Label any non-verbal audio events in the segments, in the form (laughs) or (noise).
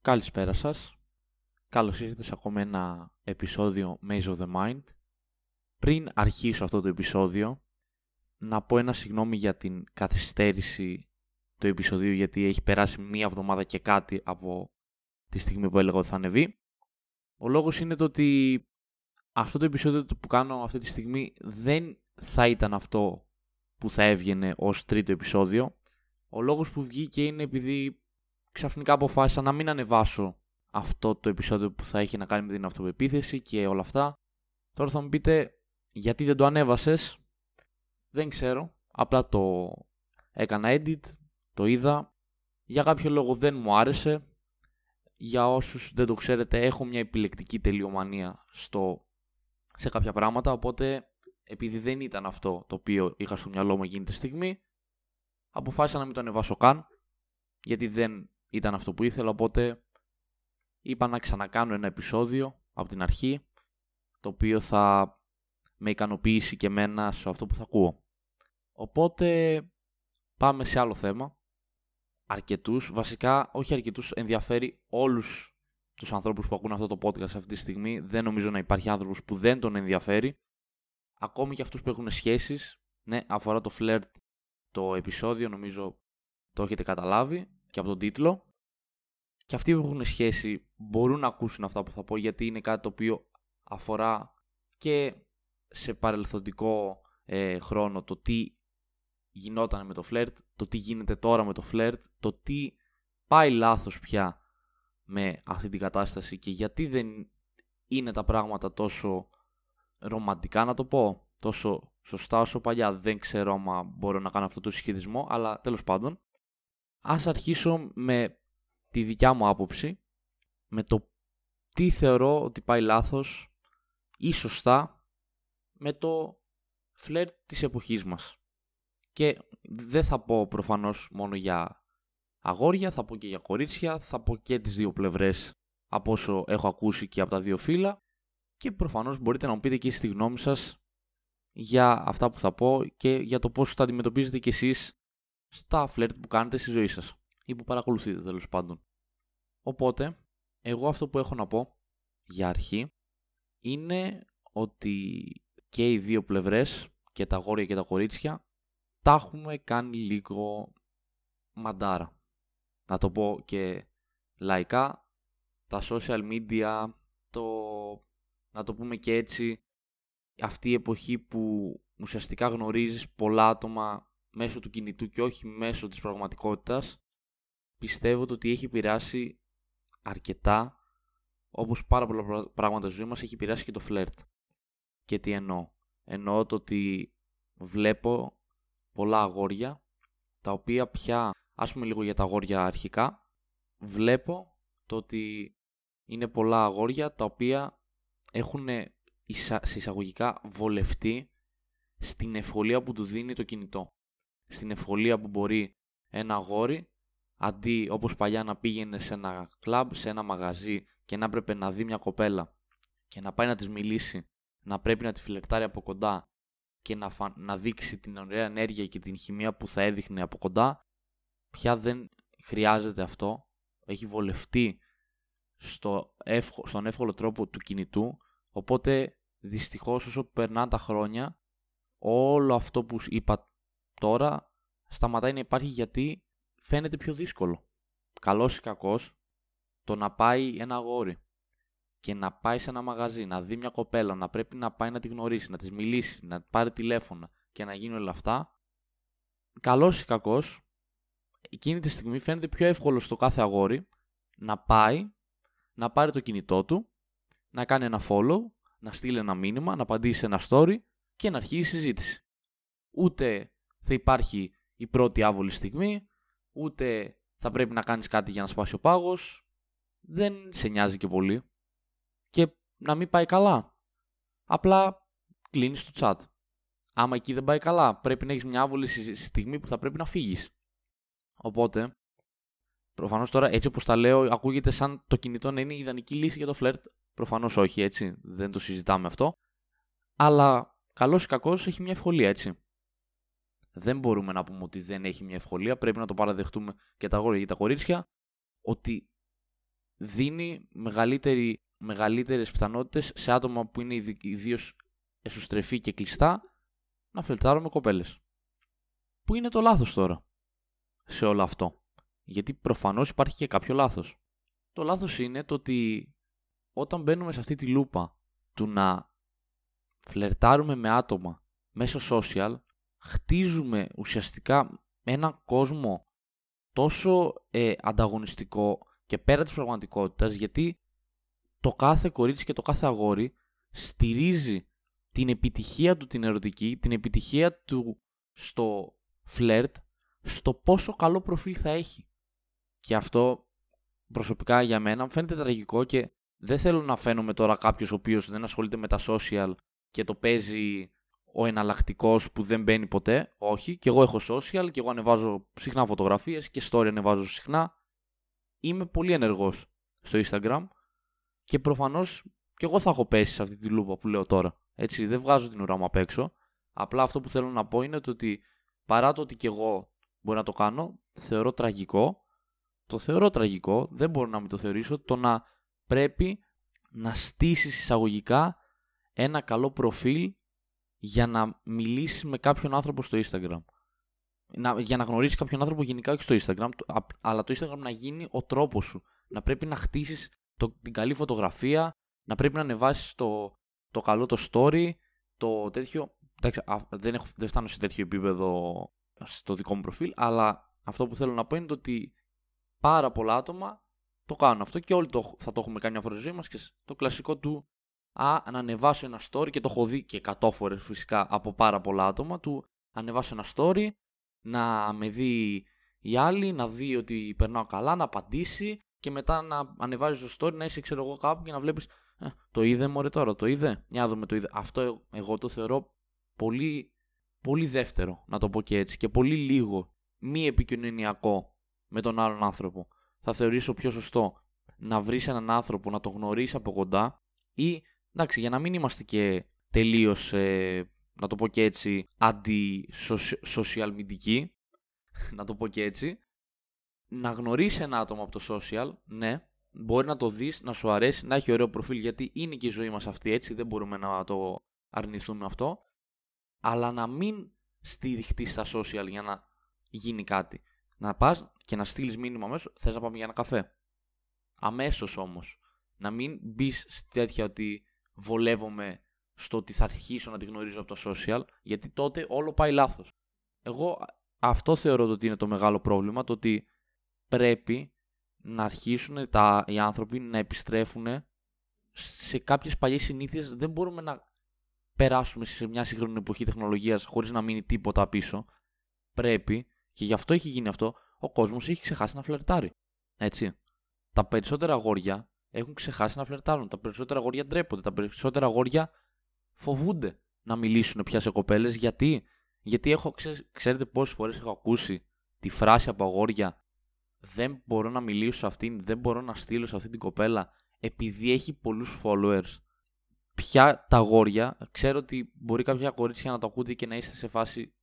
Καλησπέρα σας. Καλώς ήρθατε σε ακόμα ένα επεισόδιο Maze of the Mind. Πριν αρχίσω αυτό το επεισόδιο, να πω ένα συγγνώμη για την καθυστέρηση του επεισοδίου γιατί έχει περάσει μία εβδομάδα και κάτι από τη στιγμή που έλεγα ότι θα ανεβεί. Ο λόγος είναι το ότι αυτό το επεισόδιο που κάνω αυτή τη στιγμή δεν θα ήταν αυτό που θα έβγαινε ως τρίτο επεισόδιο. Ο λόγος που βγήκε είναι επειδή ξαφνικά αποφάσισα να μην ανεβάσω αυτό το επεισόδιο που θα έχει να κάνει με την αυτοπεποίθηση και όλα αυτά. Τώρα θα μου πείτε γιατί δεν το ανέβασες; Δεν ξέρω. Απλά το έκανα edit, το είδα. Για κάποιο λόγο δεν μου άρεσε. Για όσους δεν το ξέρετε έχω μια επιλεκτική τελειομανία στο, σε κάποια πράγματα. Οπότε επειδή δεν ήταν αυτό το οποίο είχα στο μυαλό μου εκείνη τη στιγμή αποφάσισα να μην το ανεβάσω καν γιατί δεν ήταν αυτό που ήθελα οπότε είπα να ξανακάνω ένα επεισόδιο από την αρχή το οποίο θα με ικανοποιήσει και μένα σε αυτό που θα ακούω. Οπότε πάμε σε άλλο θέμα. Αρκετούς, βασικά όχι αρκετούς, ενδιαφέρει όλους τους ανθρώπους που ακούν αυτό το podcast αυτή τη στιγμή. Δεν νομίζω να υπάρχει άνθρωπος που δεν τον ενδιαφέρει. Ακόμη και αυτούς που έχουν σχέσεις. Ναι, αφορά το φλερτ το επεισόδιο, νομίζω το έχετε καταλάβει και από τον τίτλο. Και αυτοί που έχουν σχέση μπορούν να ακούσουν αυτά που θα πω γιατί είναι κάτι το οποίο αφορά και σε παρελθοντικό ε, χρόνο το τι γινόταν με το φλερτ, το τι γίνεται τώρα με το φλερτ, το τι πάει λάθος πια με αυτή την κατάσταση και γιατί δεν είναι τα πράγματα τόσο ρομαντικά να το πω, τόσο σωστά όσο παλιά. Δεν ξέρω αν μπορώ να κάνω αυτό το συσχετισμό, αλλά τέλος πάντων. Ας αρχίσω με τη δικιά μου άποψη, με το τι θεωρώ ότι πάει λάθος ή σωστά με το φλερ της εποχής μας. Και δεν θα πω προφανώς μόνο για αγόρια, θα πω και για κορίτσια, θα πω και τις δύο πλευρές από όσο έχω ακούσει και από τα δύο φύλλα και προφανώς μπορείτε να μου πείτε και στη γνώμη σας για αυτά που θα πω και για το πώς θα αντιμετωπίζετε κι εσείς στα φλερτ που κάνετε στη ζωή σας ή που παρακολουθείτε τέλος πάντων. Οπότε, εγώ αυτό που έχω να πω για αρχή είναι ότι και οι δύο πλευρές, και τα γόρια και τα κορίτσια, τα έχουμε κάνει λίγο μαντάρα. Να το πω και λαϊκά, τα social media, το, να το πούμε και έτσι, αυτή η εποχή που ουσιαστικά γνωρίζεις πολλά άτομα μέσω του κινητού και όχι μέσω της πραγματικότητας, πιστεύω ότι έχει επηρεάσει αρκετά, όπως πάρα πολλά πράγματα στη ζωή μας, έχει επηρεάσει και το φλερτ. Και τι εννοώ. Εννοώ το ότι βλέπω πολλά αγόρια, τα οποία πια, ας πούμε λίγο για τα αγόρια αρχικά, βλέπω το ότι είναι πολλά αγόρια τα οποία έχουν σε εισαγωγικά βολευτεί στην ευκολία που του δίνει το κινητό. Στην ευκολία που μπορεί ένα αγόρι, αντί όπως παλιά να πήγαινε σε ένα κλαμπ, σε ένα μαγαζί και να έπρεπε να δει μια κοπέλα και να πάει να της μιλήσει, να πρέπει να τη φιλερτάρει από κοντά και να, να δείξει την ωραία ενέργεια και την χημεία που θα έδειχνε από κοντά, πια δεν χρειάζεται αυτό. Έχει βολευτεί στο στον εύκολο τρόπο του κινητού, οπότε δυστυχώς όσο περνάνε τα χρόνια όλο αυτό που είπα τώρα σταματάει να υπάρχει γιατί φαίνεται πιο δύσκολο. Καλός ή κακός το να πάει ένα αγόρι και να πάει σε ένα μαγαζί, να δει μια κοπέλα, να πρέπει να πάει να τη γνωρίσει, να της μιλήσει, να πάρει τηλέφωνα και να γίνουν όλα αυτά. Καλός ή κακός, εκείνη τη στιγμή φαίνεται πιο εύκολο στο κάθε αγόρι να πάει, να πάρει το κινητό του, να κάνει ένα follow να στείλει ένα μήνυμα, να απαντήσει ένα story και να αρχίσει η συζήτηση. Ούτε θα υπάρχει η πρώτη άβολη στιγμή, ούτε θα πρέπει να κάνεις κάτι για να σπάσει ο πάγος. Δεν σε νοιάζει και πολύ. Και να μην πάει καλά. Απλά κλείνεις το chat. Άμα εκεί δεν πάει καλά, πρέπει να έχεις μια άβολη στιγμή που θα πρέπει να φύγεις. Οπότε, προφανώς τώρα έτσι όπως τα λέω, ακούγεται σαν το κινητό να είναι η ιδανική λύση για το φλερτ. Προφανώς όχι έτσι, δεν το συζητάμε αυτό. Αλλά καλός ή κακός έχει μια ευκολία έτσι. Δεν μπορούμε να πούμε ότι δεν έχει μια ευκολία, πρέπει να το παραδεχτούμε και τα γόρια και τα κορίτσια, ότι δίνει μεγαλύτερη, μεγαλύτερες πιθανότητες σε άτομα που είναι ιδίως εσωστρεφή και κλειστά να φλερτάρουν με κοπέλες. Πού είναι το λάθος τώρα σε όλο αυτό. Γιατί προφανώς υπάρχει και κάποιο λάθος. Το λάθος είναι το ότι όταν μπαίνουμε σε αυτή τη λούπα του να φλερτάρουμε με άτομα μέσω social, χτίζουμε ουσιαστικά έναν κόσμο τόσο ε, ανταγωνιστικό και πέρα της πραγματικότητας γιατί το κάθε κορίτσι και το κάθε αγόρι στηρίζει την επιτυχία του την ερωτική, την επιτυχία του στο φλερτ, στο πόσο καλό προφίλ θα έχει. Και αυτό προσωπικά για μένα μου φαίνεται τραγικό και δεν θέλω να φαίνομαι τώρα κάποιος ο οποίος δεν ασχολείται με τα social και το παίζει ο εναλλακτικός που δεν μπαίνει ποτέ. Όχι, και εγώ έχω social και εγώ ανεβάζω συχνά φωτογραφίες και story ανεβάζω συχνά. Είμαι πολύ ενεργός στο Instagram και προφανώς και εγώ θα έχω πέσει σε αυτή τη λούπα που λέω τώρα. Έτσι, δεν βγάζω την ουρά μου απ' έξω. Απλά αυτό που θέλω να πω είναι το ότι παρά το ότι και εγώ μπορεί να το κάνω, θεωρώ τραγικό. Το θεωρώ τραγικό, δεν μπορώ να μην το θεωρήσω, το να πρέπει να στήσεις εισαγωγικά ένα καλό προφίλ για να μιλήσεις με κάποιον άνθρωπο στο Instagram. Να, για να γνωρίσεις κάποιον άνθρωπο γενικά όχι στο Instagram, αλλά το Instagram να γίνει ο τρόπος σου. Να πρέπει να χτίσεις την καλή φωτογραφία, να πρέπει να ανεβάσεις το, το καλό το story, το τέτοιο. Εντάξει, δεν, έχω, δεν φτάνω σε τέτοιο επίπεδο στο δικό μου προφίλ, αλλά αυτό που θέλω να πω είναι ότι πάρα πολλά άτομα το κάνουν αυτό και όλοι το, θα το έχουμε κάνει μια φορά ζωή μας και το κλασικό του α, να ανεβάσω ένα story και το έχω δει και 100 φορές φυσικά από πάρα πολλά άτομα του ανεβάσω ένα story, να με δει η άλλη, να δει ότι περνάω καλά, να απαντήσει και μετά να ανεβάζει το story, να είσαι ξέρω εγώ κάπου και να βλέπεις. «Ε, το είδε μωρέ τώρα, το είδε; Μια δούμε το είδε. Αυτό εγώ το θεωρώ πολύ, πολύ δεύτερο, να το πω και έτσι, και πολύ λίγο μη επικοινωνιακό με τον άλλον άνθρωπο. Θα θεωρήσω πιο σωστό να βρεις έναν άνθρωπο να το γνωρίσεις από κοντά ή εντάξει, για να μην είμαστε και τελείως, ε, να το πω και έτσι, αντι-social (laughs) να το πω και έτσι, να γνωρίσεις ένα άτομο από το social, ναι, μπορεί να το δεις, να σου αρέσει, να έχει ωραίο προφίλ, γιατί είναι και η ζωή μας αυτή έτσι, δεν μπορούμε να το αρνηθούμε αυτό, αλλά να μην στηριχτείς στα social για να γίνει κάτι. Να πας και να στείλεις μήνυμα αμέσως, θες να πάμε για ένα καφέ. Αμέσως όμως. Να μην μπεις στη τέτοια ότι βολεύομαι στο ότι θα αρχίσω να τη γνωρίζω από το social, γιατί τότε όλο πάει λάθος. Εγώ αυτό θεωρώ ότι είναι το μεγάλο πρόβλημα, το ότι πρέπει να αρχίσουν τα, οι άνθρωποι να επιστρέφουν σε κάποιες παλιές συνήθειες. Δεν μπορούμε να περάσουμε σε μια σύγχρονη εποχή τεχνολογίας χωρίς να μείνει τίποτα πίσω. Πρέπει, και γι' αυτό έχει γίνει αυτό, ο κόσμος έχει ξεχάσει να φλερτάρει. Έτσι. Τα περισσότερα αγόρια έχουν ξεχάσει να φλερτάρουν. Τα περισσότερα αγόρια ντρέπονται. Τα περισσότερα αγόρια φοβούνται να μιλήσουν πια σε κοπέλες. Γιατί, Γιατί έχω, ξέρετε πόσες φορές έχω ακούσει τη φράση από αγόρια δεν μπορώ να μιλήσω σε αυτήν, δεν μπορώ να στείλω σε αυτή την κοπέλα επειδή έχει πολλούς followers. Πια τα αγόρια, ξέρω ότι μπορεί κάποια κορίτσια να το ακούτε και να είστε σε φάση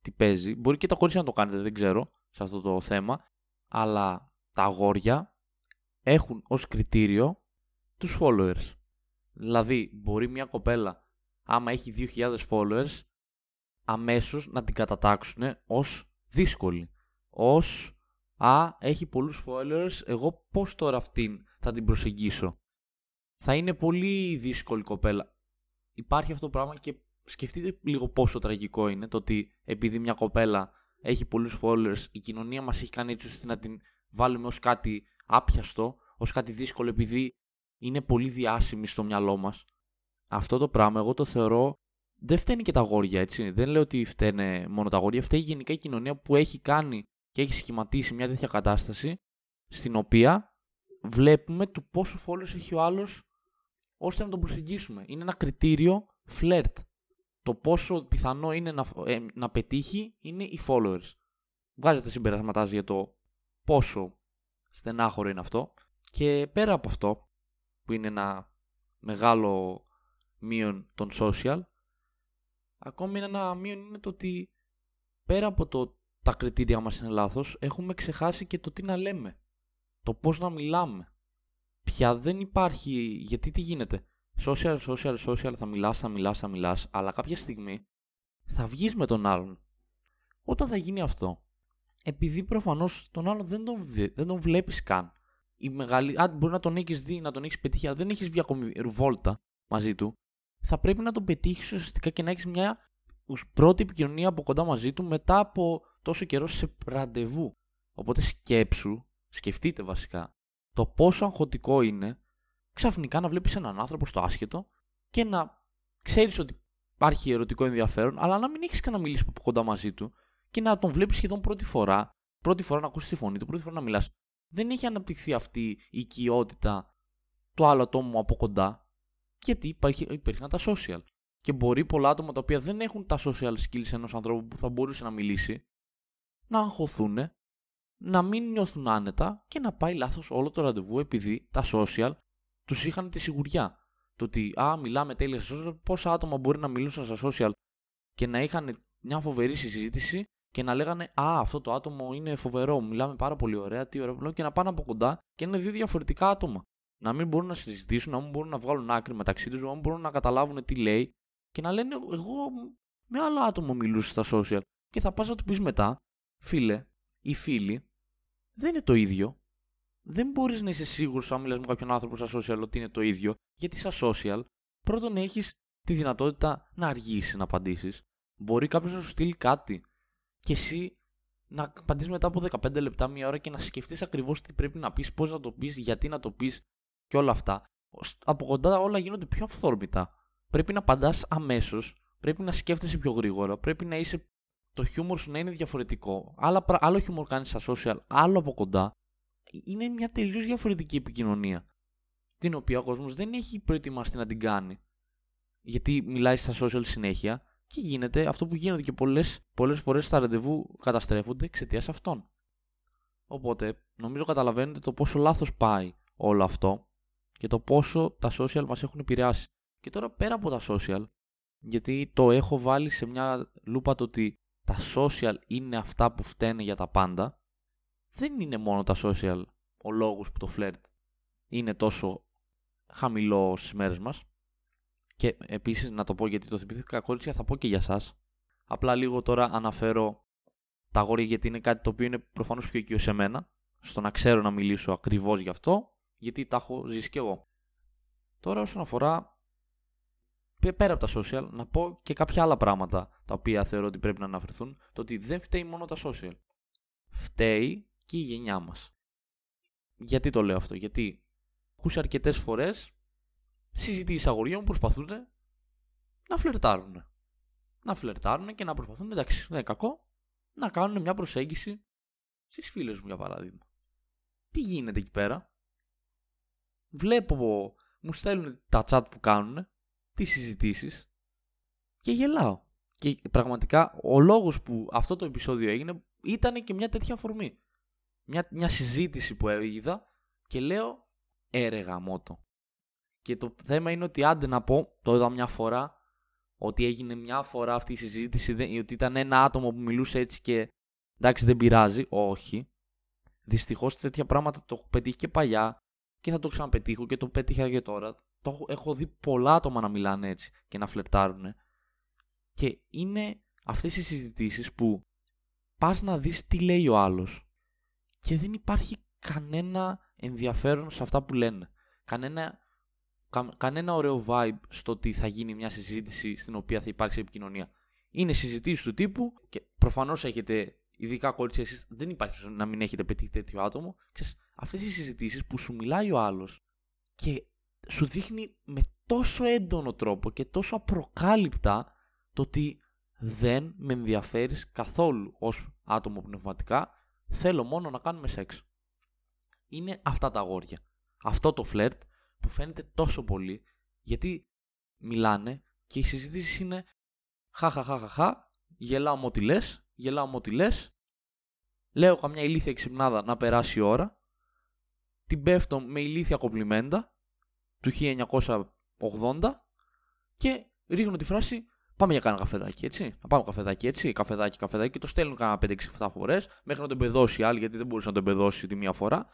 τι παίζει. Μπορεί και τα κορίτσια να το κάνετε, δεν ξέρω, σε αυτό το θέμα. Αλλά τα αγόρια έχουν ως κριτήριο τους followers. Δηλαδή, μπορεί μια κοπέλα, άμα έχει 2.000 followers, αμέσως να την κατατάξουν ως δύσκολη. Ως Α, έχει πολλούς followers, εγώ πώς τώρα αυτήν θα την προσεγγίσω. Θα είναι πολύ δύσκολη κοπέλα. Υπάρχει αυτό το πράγμα και σκεφτείτε λίγο πόσο τραγικό είναι το ότι επειδή μια κοπέλα έχει πολλούς followers, η κοινωνία μας έχει κάνει έτσι ώστε να την βάλουμε ως κάτι άπιαστο, ως κάτι δύσκολο επειδή είναι πολύ διάσημη στο μυαλό μας. Αυτό το πράγμα εγώ το θεωρώ δεν φταίνει και τα γόρια, έτσι. Δεν λέω ότι φταίνε μόνο τα γόρια, φταίει γενικά η κοινωνία που έχει κάνει και έχει σχηματίσει μια τέτοια κατάσταση στην οποία βλέπουμε του πόσο followers έχει ο άλλος ώστε να τον προσεγγίσουμε. Είναι ένα κριτήριο φλερτ. Το πόσο πιθανό είναι να, ε, να πετύχει είναι οι followers. Βγάζετε συμπεράσματά για το πόσο στενάχωρο είναι αυτό. Και πέρα από αυτό, που είναι ένα μεγάλο μείον των social, ακόμη ένα μείον είναι το ότι πέρα από το τα κριτήρια μας είναι λάθος, έχουμε ξεχάσει και το τι να λέμε. Το πώς να μιλάμε. πια δεν υπάρχει. Γιατί τι γίνεται; Social, social, social, θα μιλάς, θα μιλάς, θα μιλάς, αλλά κάποια στιγμή θα βγεις με τον άλλον. Όταν θα γίνει αυτό, επειδή προφανώς τον άλλον δεν τον, δεν τον βλέπεις καν. Η μεγάλη, αν μπορεί να τον έχεις δει, να τον έχεις πετύχει, αλλά δεν έχεις βγει ακόμη βόλτα μαζί του, θα πρέπει να τον πετύχεις ουσιαστικά και να έχεις μια πρώτη επικοινωνία από κοντά μαζί του μετά από τόσο καιρό σε ραντεβού. Οπότε σκέψου, σκεφτείτε βασικά, το πόσο αγχωτικό είναι ξαφνικά να βλέπεις έναν άνθρωπο στο άσχετο και να ξέρεις ότι υπάρχει ερωτικό ενδιαφέρον, αλλά να μην έχεις κανένα μιλήσεις από κοντά μαζί του και να τον βλέπεις σχεδόν πρώτη φορά, πρώτη φορά να ακούσεις τη φωνή του, πρώτη φορά να μιλάς. Δεν έχει αναπτυχθεί αυτή η οικειότητα του άλλου ατόμου από κοντά, γιατί υπήρχαν τα social. Και μπορεί πολλά άτομα τα οποία δεν έχουν τα social skills ενός ανθρώπου που θα μπορούσε να μιλήσει, να αγχωθούν, να μην νιώθουν άνετα και να πάει λάθος όλο το ραντεβού επειδή τα social τους είχαν τη σιγουριά. Το ότι, α, μιλάμε τέλεια στα social, πόσα άτομα μπορεί να μιλούσαν στα social και να είχαν μια φοβερή συζήτηση και να λέγανε Α, αυτό το άτομο είναι φοβερό, μιλάμε πάρα πολύ ωραία, τι ωραίο και να πάνε από κοντά και είναι δύο διαφορετικά άτομα. Να μην μπορούν να συζητήσουν, να μην μπορούν να βγάλουν άκρη μεταξύ τους, να μην μπορούν να καταλάβουν τι λέει και να λένε Εγώ με άλλο άτομο μιλούσα στα social. Και θα πας να του πεις μετά, φίλε ή φίλοι, δεν είναι το ίδιο. Δεν μπορείς να είσαι σίγουρος αν μιλά με κάποιον άνθρωπο στα social ότι είναι το ίδιο, γιατί στα social πρώτον έχεις τη δυνατότητα να αργήσεις να απαντήσεις. Μπορεί κάποιος να σου στείλει κάτι και εσύ να απαντήσεις μετά από 15 λεπτά, μία ώρα και να σκεφτείς ακριβώς τι πρέπει να πεις, πώς να το πεις, γιατί να το πεις και όλα αυτά. Από κοντά όλα γίνονται πιο αυθόρμητα. Πρέπει να απαντάς αμέσως, πρέπει να σκέφτεσαι πιο γρήγορα, πρέπει να είσαι. Το χιούμορ σου να είναι διαφορετικό. Άλλα, άλλο χιούμορ κάνεις στα social, άλλο από κοντά. Είναι μια τελείως διαφορετική επικοινωνία. Την οποία ο κόσμος δεν έχει προετοιμαστεί να την κάνει. Γιατί μιλάει στα social συνέχεια και γίνεται αυτό που γίνεται και πολλές, πολλές φορές στα ραντεβού καταστρέφονται εξαιτίας αυτών. Οπότε, νομίζω καταλαβαίνετε το πόσο λάθος πάει όλο αυτό και το πόσο τα social μας έχουν επηρεάσει. Και τώρα πέρα από τα social, γιατί το έχω βάλει σε μια λούπα το ότι τα social είναι αυτά που φταίνε για τα πάντα, δεν είναι μόνο τα social ο λόγος που το φλερτ είναι τόσο χαμηλό στις μέρες μας. Και επίσης να το πω γιατί το θυμηθήκα κορίτσια, θα πω και για εσά. Απλά λίγο τώρα αναφέρω τα αγόρια γιατί είναι κάτι το οποίο είναι προφανώς πιο οικείο σε μένα. Στο να ξέρω να μιλήσω ακριβώς γι' αυτό, γιατί τα έχω ζήσει κι εγώ. Τώρα όσον αφορά πέρα από τα social, να πω και κάποια άλλα πράγματα τα οποία θεωρώ ότι πρέπει να αναφερθούν. Το ότι δεν φταίει μόνο τα social. Φταίει και η γενιά μας. Γιατί το λέω αυτό, Γιατί ακούσει αρκετές φορές συζητήσει αγοριών που προσπαθούν να φλερτάρουν. Να φλερτάρουν και να προσπαθούν, εντάξει, δεν είναι κακό, να κάνουν μια προσέγγιση στις φίλες μου για παράδειγμα. Τι γίνεται εκεί πέρα; Βλέπω, μου στέλνουν τα chat που κάνουν, τις συζητήσεις και γελάω. Και πραγματικά ο λόγος που αυτό το επεισόδιο έγινε ήταν και μια τέτοια αφορμή. Μια, μια συζήτηση που είδα και λέω έρεγα μότο. Και το θέμα είναι ότι άντε να πω, το είδα μια φορά, ότι έγινε μια φορά αυτή η συζήτηση, ότι ήταν ένα άτομο που μιλούσε έτσι και εντάξει δεν πειράζει. Όχι. Δυστυχώς τέτοια πράγματα το έχω πετύχει και παλιά και θα το ξαναπετύχω και το πέτυχα και τώρα. Το έχω, έχω δει πολλά άτομα να μιλάνε έτσι και να φλερτάρουν. Και είναι αυτές οι συζητήσεις που πας να δεις τι λέει ο άλλος και δεν υπάρχει κανένα ενδιαφέρον σε αυτά που λένε. Κανένα κανένα ωραίο vibe στο ότι θα γίνει μια συζήτηση στην οποία θα υπάρξει επικοινωνία. Είναι συζητήσεις του τύπου και προφανώς έχετε, ειδικά κορίτσια, εσείς δεν υπάρχει να μην έχετε πετύχει τέτοιο άτομο. Αυτές οι συζητήσεις που σου μιλάει ο άλλος και σου δείχνει με τόσο έντονο τρόπο και τόσο απροκάλυπτα το ότι δεν με ενδιαφέρεις καθόλου ως άτομο πνευματικά, θέλω μόνο να κάνουμε σεξ. Είναι αυτά τα αγόρια. Αυτό το φλερτ που φαίνεται τόσο πολύ γιατί μιλάνε και η συζήτηση είναι χαχαχαχαχα, γελάω με ό,τι λες, γελάω με ό,τι λες, λέω καμιά ηλίθια ξυπνάδα να περάσει η ώρα, την πέφτω με ηλίθια κομπλιμέντα του 1980 και ρίχνω τη φράση Πάμε για κάνα καφεδάκι, έτσι. Να πάμε καφεδάκι, έτσι. Καφεδάκι, καφεδάκι. Και το στέλνουν κάνα 5-6-7 φορές μέχρι να τον πεδώσει άλλη, γιατί δεν μπορούσε να τον πεδώσει τη μία φορά.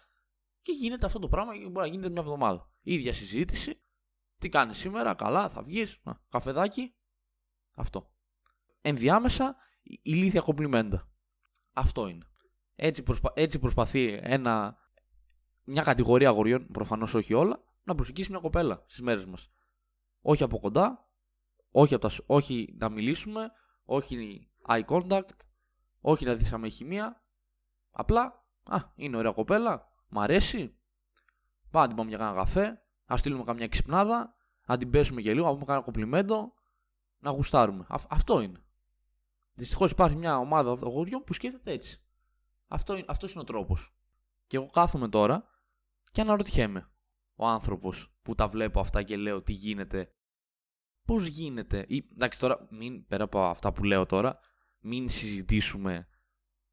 Και γίνεται αυτό το πράγμα και μπορεί να γίνεται μια εβδομάδα. Η ίδια συζήτηση. Τι κάνεις σήμερα, καλά, θα βγεις, καφεδάκι. Αυτό. Ενδιάμεσα, ηλίθια κομπλιμέντα. Αυτό είναι. Έτσι, προσπα... έτσι προσπαθεί ένα... μια κατηγορία αγοριών, προφανώς όχι όλα, να προσεγγίσει μια κοπέλα στις μέρες μας. Όχι από κοντά, όχι, από τα... όχι να μιλήσουμε, όχι eye contact, όχι να δεις χημεία. Απλά, α, είναι ωραία κοπέλα, μ' αρέσει. Πάμε να την πάμε για κάνα καφέ, να στείλουμε καμιά ξυπνάδα, να την πέσουμε και λίγο, να πούμε κάνα κομπλιμέντο, να γουστάρουμε. αυτό είναι. Δυστυχώς υπάρχει μια ομάδα αγοριών που σκέφτεται έτσι. Αυτό, αυτός είναι ο τρόπος. Και εγώ κάθομαι τώρα και αναρωτιέμαι. Ο άνθρωπος που τα βλέπω αυτά και λέω τι γίνεται. Πώς γίνεται. Ή, εντάξει τώρα, μην, πέρα από αυτά που λέω τώρα, μην συζητήσουμε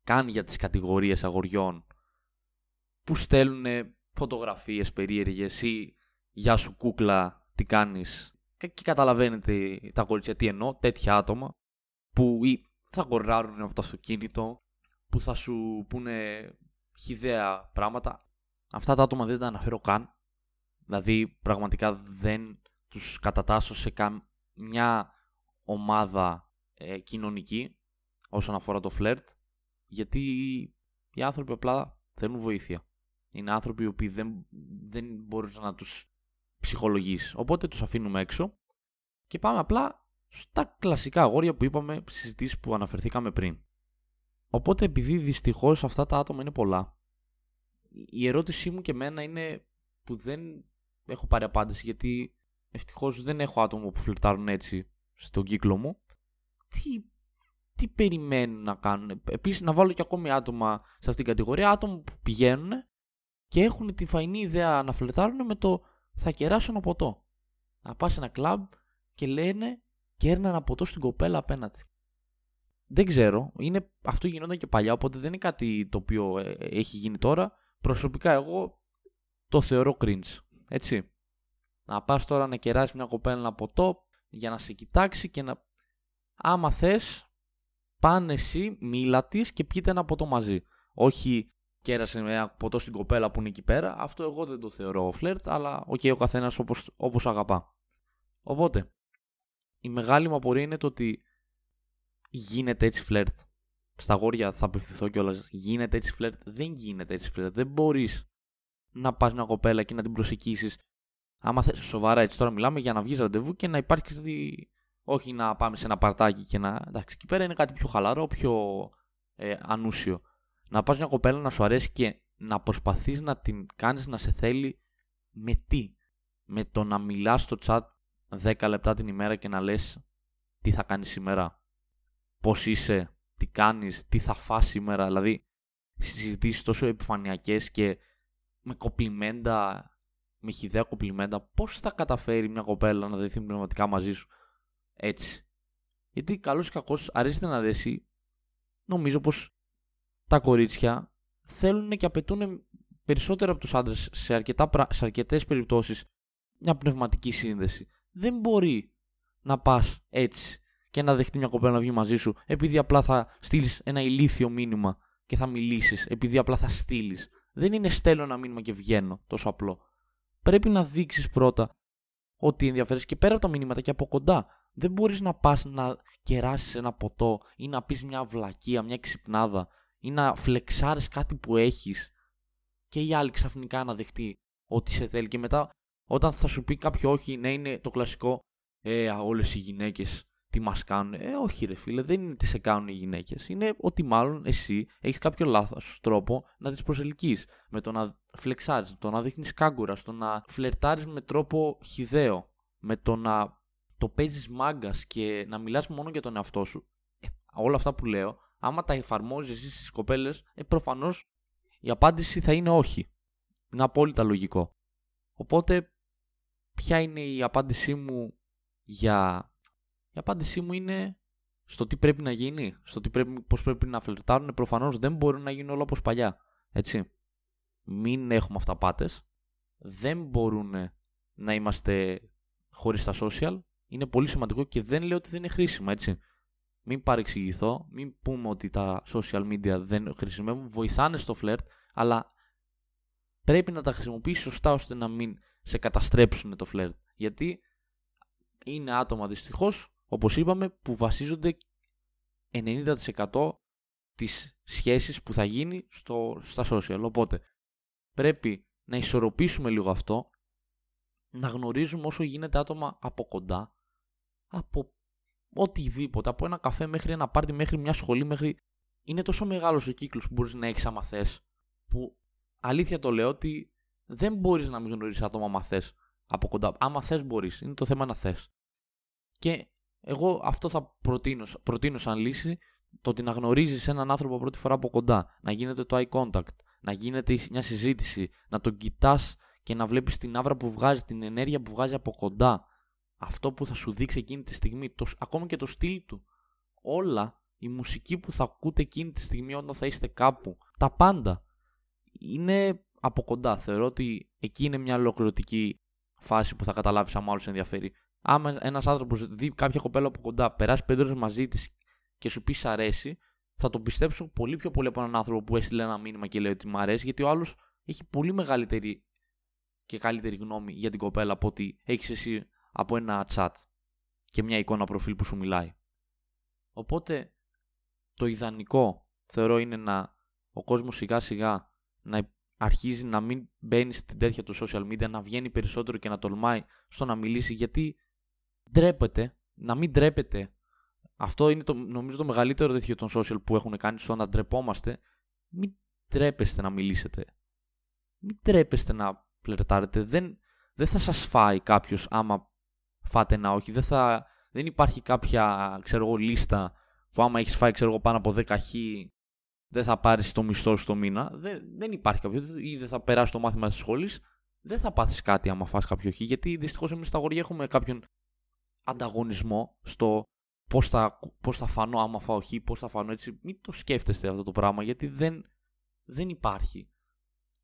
καν για τις κατηγορίες αγοριών που στέλνουν φωτογραφίες περίεργες ή «Γεια σου κούκλα, τι κάνεις» και καταλαβαίνετε τα κορίτσια τι εννοώ, τέτοια άτομα που ή θα κοράρουν από το αυτοκίνητο, που θα σου πούνε χιδέα πράγματα. Αυτά τα άτομα δεν τα αναφέρω καν. Δηλαδή πραγματικά δεν τους κατατάσσω σε καμιά ομάδα ε, κοινωνική όσον αφορά το φλερτ, γιατί οι άνθρωποι απλά θέλουν βοήθεια. Είναι άνθρωποι οι οποίοι δεν, δεν μπορούν να τους ψυχολογείς. Οπότε τους αφήνουμε έξω και πάμε απλά στα κλασικά αγόρια που είπαμε στις συζητήσεις που αναφερθήκαμε πριν. Οπότε επειδή δυστυχώς αυτά τα άτομα είναι πολλά, η ερώτησή μου και εμένα είναι που δεν έχω πάρει απάντηση γιατί ευτυχώς δεν έχω άτομα που φλερτάρουν έτσι στον κύκλο μου. Τι τι περιμένουν να κάνουν; Επίσης, να βάλω και ακόμη άτομα σε αυτήν την κατηγορία. Άτομα που πηγαίνουν και έχουν τη φαϊνή ιδέα να φλετάρουν με το θα κεράσω ένα ποτό. Να πας σε ένα κλαμπ και λένε κέρνα ένα ποτό στην κοπέλα απέναντι. Δεν ξέρω. Είναι, αυτό γινόταν και παλιά, οπότε δεν είναι κάτι το οποίο ε, έχει γίνει τώρα. Προσωπικά εγώ το θεωρώ cringe. Έτσι. Να πας τώρα να κεράσεις μια κοπέλα ένα ποτό για να σε κοιτάξει και να. Άμα θες πάνε εσύ, μίλα της και πιείτε ένα ποτό μαζί. Όχι κέρασε ένα ποτό στην κοπέλα που είναι εκεί πέρα. Αυτό εγώ δεν το θεωρώ φλερτ, αλλά ok, okay, ο καθένας όπως αγαπά. Οπότε, η μεγάλη μου απορία είναι το ότι γίνεται έτσι φλερτ. Στα αγόρια θα απευθυνθώ κιόλας. Γίνεται έτσι φλερτ. Δεν γίνεται έτσι φλερτ. Δεν μπορείς να πας μια κοπέλα και να την προσεκίσει. Άμα θες σοβαρά έτσι τώρα μιλάμε για να βγεις ραντεβού και να υπάρχει όχι να πάμε σε ένα παρτάκι και να. Εντάξει, εκεί πέρα είναι κάτι πιο χαλαρό, πιο ε, ανούσιο. Να πας μια κοπέλα να σου αρέσει και να προσπαθείς να την κάνεις να σε θέλει με τι; Με το να μιλάς στο chat 10 λεπτά την ημέρα και να λες τι θα κάνεις σήμερα, πώς είσαι, τι κάνεις, τι θα φας σήμερα; Δηλαδή, συζητήσεις τόσο επιφανειακές και με κοπλιμέντα, με χιδέα κοπλιμέντα, πώς θα καταφέρει μια κοπέλα να δεθεί πνευματικά μαζί σου έτσι; Γιατί καλός ή κακός, αρέσει να αρέσει, νομίζω πως τα κορίτσια θέλουν και απαιτούν περισσότερο από τους άντρες σε, αρκετά, σε αρκετές περιπτώσεις μια πνευματική σύνδεση. Δεν μπορεί να πας έτσι και να δεχτεί μια κοπέλα να βγει μαζί σου επειδή απλά θα στείλεις ένα ηλίθιο μήνυμα και θα μιλήσεις, επειδή απλά θα στείλεις. Δεν είναι στέλνω ένα μήνυμα και βγαίνω τόσο απλό. Πρέπει να δείξεις πρώτα ότι ενδιαφέρει και πέρα από τα μηνύματα και από κοντά. Δεν μπορείς να πας να κεράσεις ένα ποτό ή να πεις μια βλακεία, μια ξυπνάδα ή να φλεξάρεις κάτι που έχεις και η άλλη ξαφνικά να δεχτεί ότι σε θέλει και μετά όταν θα σου πει κάποιο όχι, ναι είναι το κλασικό ε, όλες οι γυναίκες τι μας κάνουν. Ε, όχι ρε φίλε, δεν είναι τι σε κάνουν οι γυναίκες. Είναι ότι μάλλον εσύ έχεις κάποιο λάθος τρόπο να τις προσελκύεις. Με το να φλεξάρεις, με το να δείχνεις κάγκουρα, στο να φλερτάρεις με τρόπο χιδαίο. Με το να το παίζεις μάγκας και να μιλάς μόνο για τον εαυτό σου, ε, όλα αυτά που λέω, άμα τα εφαρμόζεις εσύ στις κοπέλες, ε, προφανώς η απάντηση θα είναι όχι. Είναι απόλυτα λογικό. Οπότε, ποια είναι η απάντησή μου για. Η απάντησή μου είναι στο τι πρέπει να γίνει, στο τι πρέπει, πώς πρέπει να φλερτάρουν. Προφανώς δεν μπορούν να γίνουν όλα όπως παλιά. Έτσι. Μην έχουμε αυταπάτες. Δεν μπορούν να είμαστε χωρίς τα social είναι πολύ σημαντικό και δεν λέω ότι δεν είναι χρήσιμα, έτσι. Μην παρεξηγηθώ, μην πούμε ότι τα social media δεν χρησιμεύουν, βοηθάνε στο φλερτ, αλλά πρέπει να τα χρησιμοποιήσει σωστά ώστε να μην σε καταστρέψουν το φλερτ. Γιατί είναι άτομα δυστυχώς, όπως είπαμε, που βασίζονται 90% τις σχέσεις που θα γίνει στο, στα social. Οπότε πρέπει να ισορροπήσουμε λίγο αυτό, να γνωρίζουμε όσο γίνεται άτομα από κοντά, από οτιδήποτε, από ένα καφέ μέχρι ένα πάρτι, μέχρι μια σχολή, μέχρι... Είναι τόσο μεγάλος ο κύκλος που μπορείς να έχεις άμα θες, που αλήθεια το λέω ότι δεν μπορείς να μην γνωρίσεις άτομα άμα θες από κοντά. Άμα θες μπορείς, είναι το θέμα να θες. Και εγώ αυτό θα προτείνω, προτείνω σαν λύση το ότι να γνωρίζεις έναν άνθρωπο πρώτη φορά από κοντά, να γίνεται το eye contact, να γίνεται μια συζήτηση, να τον κοιτάς και να βλέπεις την άβρα που βγάζει, την ενέργεια που βγάζει από κοντά. Αυτό που θα σου δείξει εκείνη τη στιγμή, το, ακόμα και το στυλ του. Όλα, η μουσική που θα ακούτε εκείνη τη στιγμή όταν θα είστε κάπου, τα πάντα. Είναι από κοντά. Θεωρώ ότι εκεί είναι μια ολοκληρωτική φάση που θα καταλάβεις αν μάλλον σε ενδιαφέρει. Άμα ένας άνθρωπος δει κάποια κοπέλα από κοντά, περάσει πέντε ώρε μαζί της και σου πει σ' αρέσει, θα τον πιστέψω πολύ πιο πολύ από έναν άνθρωπο που έστειλε ένα μήνυμα και λέει ότι μου αρέσει, γιατί ο άλλος έχει πολύ μεγαλύτερη και καλύτερη γνώμη για την κοπέλα από ότι έχεις εσύ από ένα chat και μια εικόνα προφίλ που σου μιλάει. Οπότε το ιδανικό θεωρώ είναι να ο κόσμος σιγά σιγά να αρχίζει να μην μπαίνει στην τέτοια του social media, να βγαίνει περισσότερο και να τολμάει στο να μιλήσει γιατί ντρέπεται, να μην ντρέπεται αυτό είναι το, νομίζω το μεγαλύτερο τέτοιο των social που έχουν κάνει στο να ντρεπόμαστε. Μην τρέπεστε να μιλήσετε. Μην τρέπεστε να πλερτάρετε. Δεν, δεν θα σας φάει κάποιος άμα φάτε ένα όχι. Δεν, θα, δεν υπάρχει κάποια ξέρω εγώ, λίστα που άμα έχεις φάει ξέρω εγώ, πάνω από 10 χ δεν θα πάρεις το μισθό σου το μήνα. Δεν, δεν υπάρχει κάποιο. Ή δεν θα περάσεις το μάθημα της σχολής. Δεν θα πάθεις κάτι άμα φας κάποιο χ. Γιατί δυστυχώς εμείς στα αγόρια έχουμε κάποιον ανταγωνισμό στο πώς θα, πώς θα φανώ άμα φάω χ, πώς θα φανώ έτσι. Μην το σκέφτεστε αυτό το πράγμα γιατί δεν, δεν υπάρχει.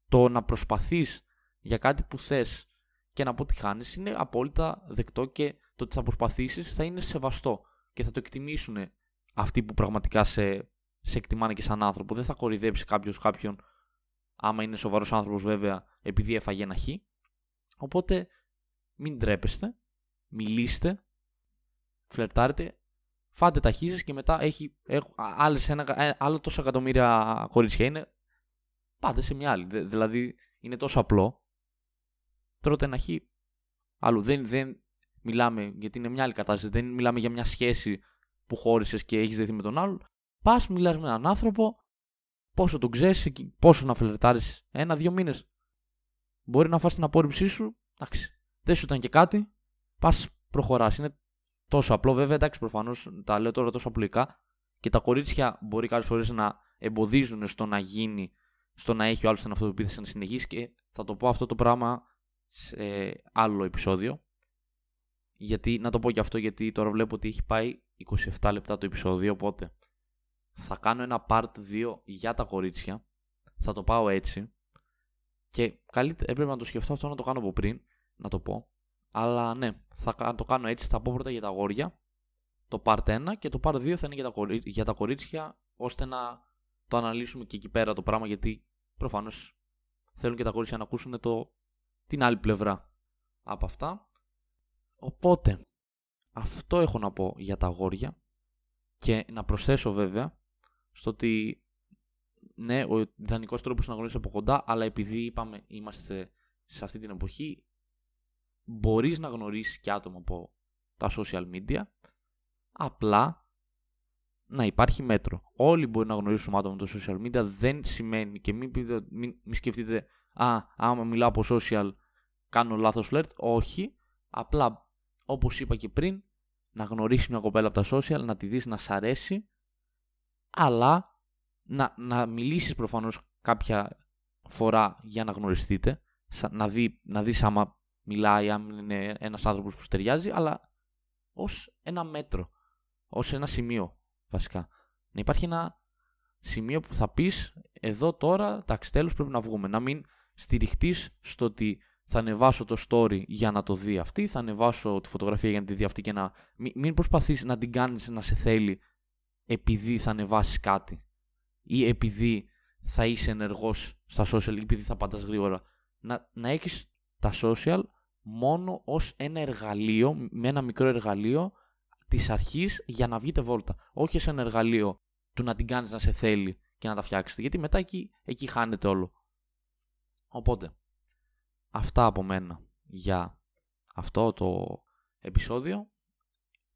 Το να προσπαθείς για κάτι που θες και να αποτυχάνει είναι απόλυτα δεκτό και το ότι θα προσπαθήσεις θα είναι σεβαστό και θα το εκτιμήσουν αυτοί που πραγματικά σε, σε εκτιμάνε και σαν άνθρωπο. Δεν θα κορυδέψει κάποιος κάποιον, άμα είναι σοβαρός άνθρωπος βέβαια, επειδή έφαγε ένα χ. Οπότε μην τρέπεστε, μιλήστε, φλερτάρετε φάτε τα και μετά έχει, έχει άλλες ένα, ε, άλλο τόσα εκατομμύρια κορίτσια είναι. Πάτε σε μια άλλη. Δηλαδή είναι τόσο απλό. Τρώτε ένα χ. Άλλο δεν, δεν μιλάμε, γιατί είναι μια άλλη κατάσταση. Δεν μιλάμε για μια σχέση που χώρισες και έχεις δεθεί με τον άλλο. Πας, μιλάς με έναν άνθρωπο, πόσο τον ξέρεις, πόσο να φλερτάρεις, ένα-δύο μήνες. Μπορεί να φας την απόρριψή σου, εντάξει. Δεν σου ήταν και κάτι, πας προχωράς. Είναι τόσο απλό. Βέβαια, εντάξει, προφανώς τα λέω τώρα τόσο απλοϊκά και τα κορίτσια μπορεί κάποιες φορές να εμποδίζουν στο να γίνει, στο να έχει ο άλλος την αυτοπεποίθηση να συνεχίσει και θα το πω αυτό το πράγμα σε άλλο επεισόδιο. Γιατί, να το πω και αυτό γιατί τώρα βλέπω ότι έχει πάει 27 λεπτά το επεισόδιο, οπότε θα κάνω ένα part 2 για τα κορίτσια. Θα το πάω έτσι. Και καλύτερα έπρεπε να το σκεφτώ αυτό να το κάνω από πριν, να το πω. Αλλά ναι, θα το κάνω έτσι. Θα πω πρώτα για τα αγόρια. Το part 1 και το part 2 θα είναι για τα, κορίτσια, για τα κορίτσια ώστε να το αναλύσουμε και εκεί πέρα το πράγμα γιατί προφανώς θέλουν και τα κορίτσια να ακούσουν το, την άλλη πλευρά από αυτά. Οπότε, αυτό έχω να πω για τα αγόρια και να προσθέσω βέβαια στο ότι ναι, ο ιδανικός τρόπος να γνωρίσει από κοντά, αλλά επειδή είπαμε είμαστε σε αυτή την εποχή, μπορείς να γνωρίσεις και άτομα από τα social media, απλά να υπάρχει μέτρο. Όλοι μπορεί να γνωρίσουμε άτομα από τα social media, δεν σημαίνει και μην, πείτε, μην, μην σκεφτείτε «Α, άμα μιλάω από social κάνω λάθος flirt». Όχι, απλά όπως είπα και πριν, να γνωρίσεις μια κοπέλα από τα social, να τη δεις να σ' αρέσει, αλλά να, να μιλήσεις προφανώς κάποια φορά για να γνωριστείτε, να, δει, να δεις άμα μιλάει, αν είναι ένας άνθρωπος που στεριάζει, αλλά ως ένα μέτρο. Ω ένα σημείο, βασικά. Να υπάρχει ένα σημείο που θα πεις εδώ τώρα, εντάξει, τέλο πρέπει να βγούμε. Να μην στηριχτείς στο ότι θα ανεβάσω το story για να το δει αυτή, θα ανεβάσω τη φωτογραφία για να τη δει αυτή και να. Μην προσπαθείς να την κάνεις να σε θέλει επειδή θα ανεβάσεις κάτι ή επειδή θα είσαι ενεργός στα social ή επειδή θα πατάς γρήγορα να, να έχεις τα social μόνο ως ένα εργαλείο, με ένα μικρό εργαλείο της αρχής για να βγείτε βόλτα. Όχι σε ένα εργαλείο του να την κάνεις να σε θέλει και να τα φτιάξετε. Γιατί μετά εκεί, εκεί χάνεται όλο. Οπότε, αυτά από μένα για αυτό το επεισόδιο.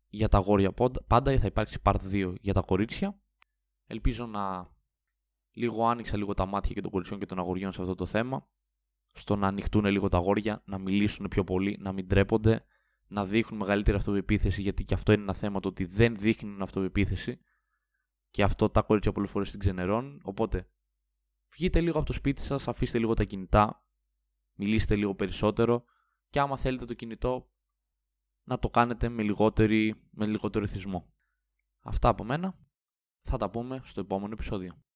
Για τα αγόρια πάντα θα υπάρξει part 2 για τα κορίτσια. Ελπίζω να λίγο άνοιξα λίγο τα μάτια και των κοριτσιών και των αγοριών σε αυτό το θέμα. Στο να ανοιχτούν λίγο τα αγόρια, να μιλήσουν πιο πολύ, να μην τρέπονται, να δείχνουν μεγαλύτερη αυτοπεποίθηση, γιατί και αυτό είναι ένα θέμα το ότι δεν δείχνουν αυτοπεποίθηση. Και αυτό τα κορίτσια πολλές φορές την ξενερώνουν. Οπότε, βγείτε λίγο από το σπίτι σας, αφήστε λίγο τα κινητά, μιλήστε λίγο περισσότερο και άμα θέλετε το κινητό να το κάνετε με, λιγότερη, με λιγότερο εθισμό. Αυτά από μένα. Θα τα πούμε στο επόμενο επεισόδιο.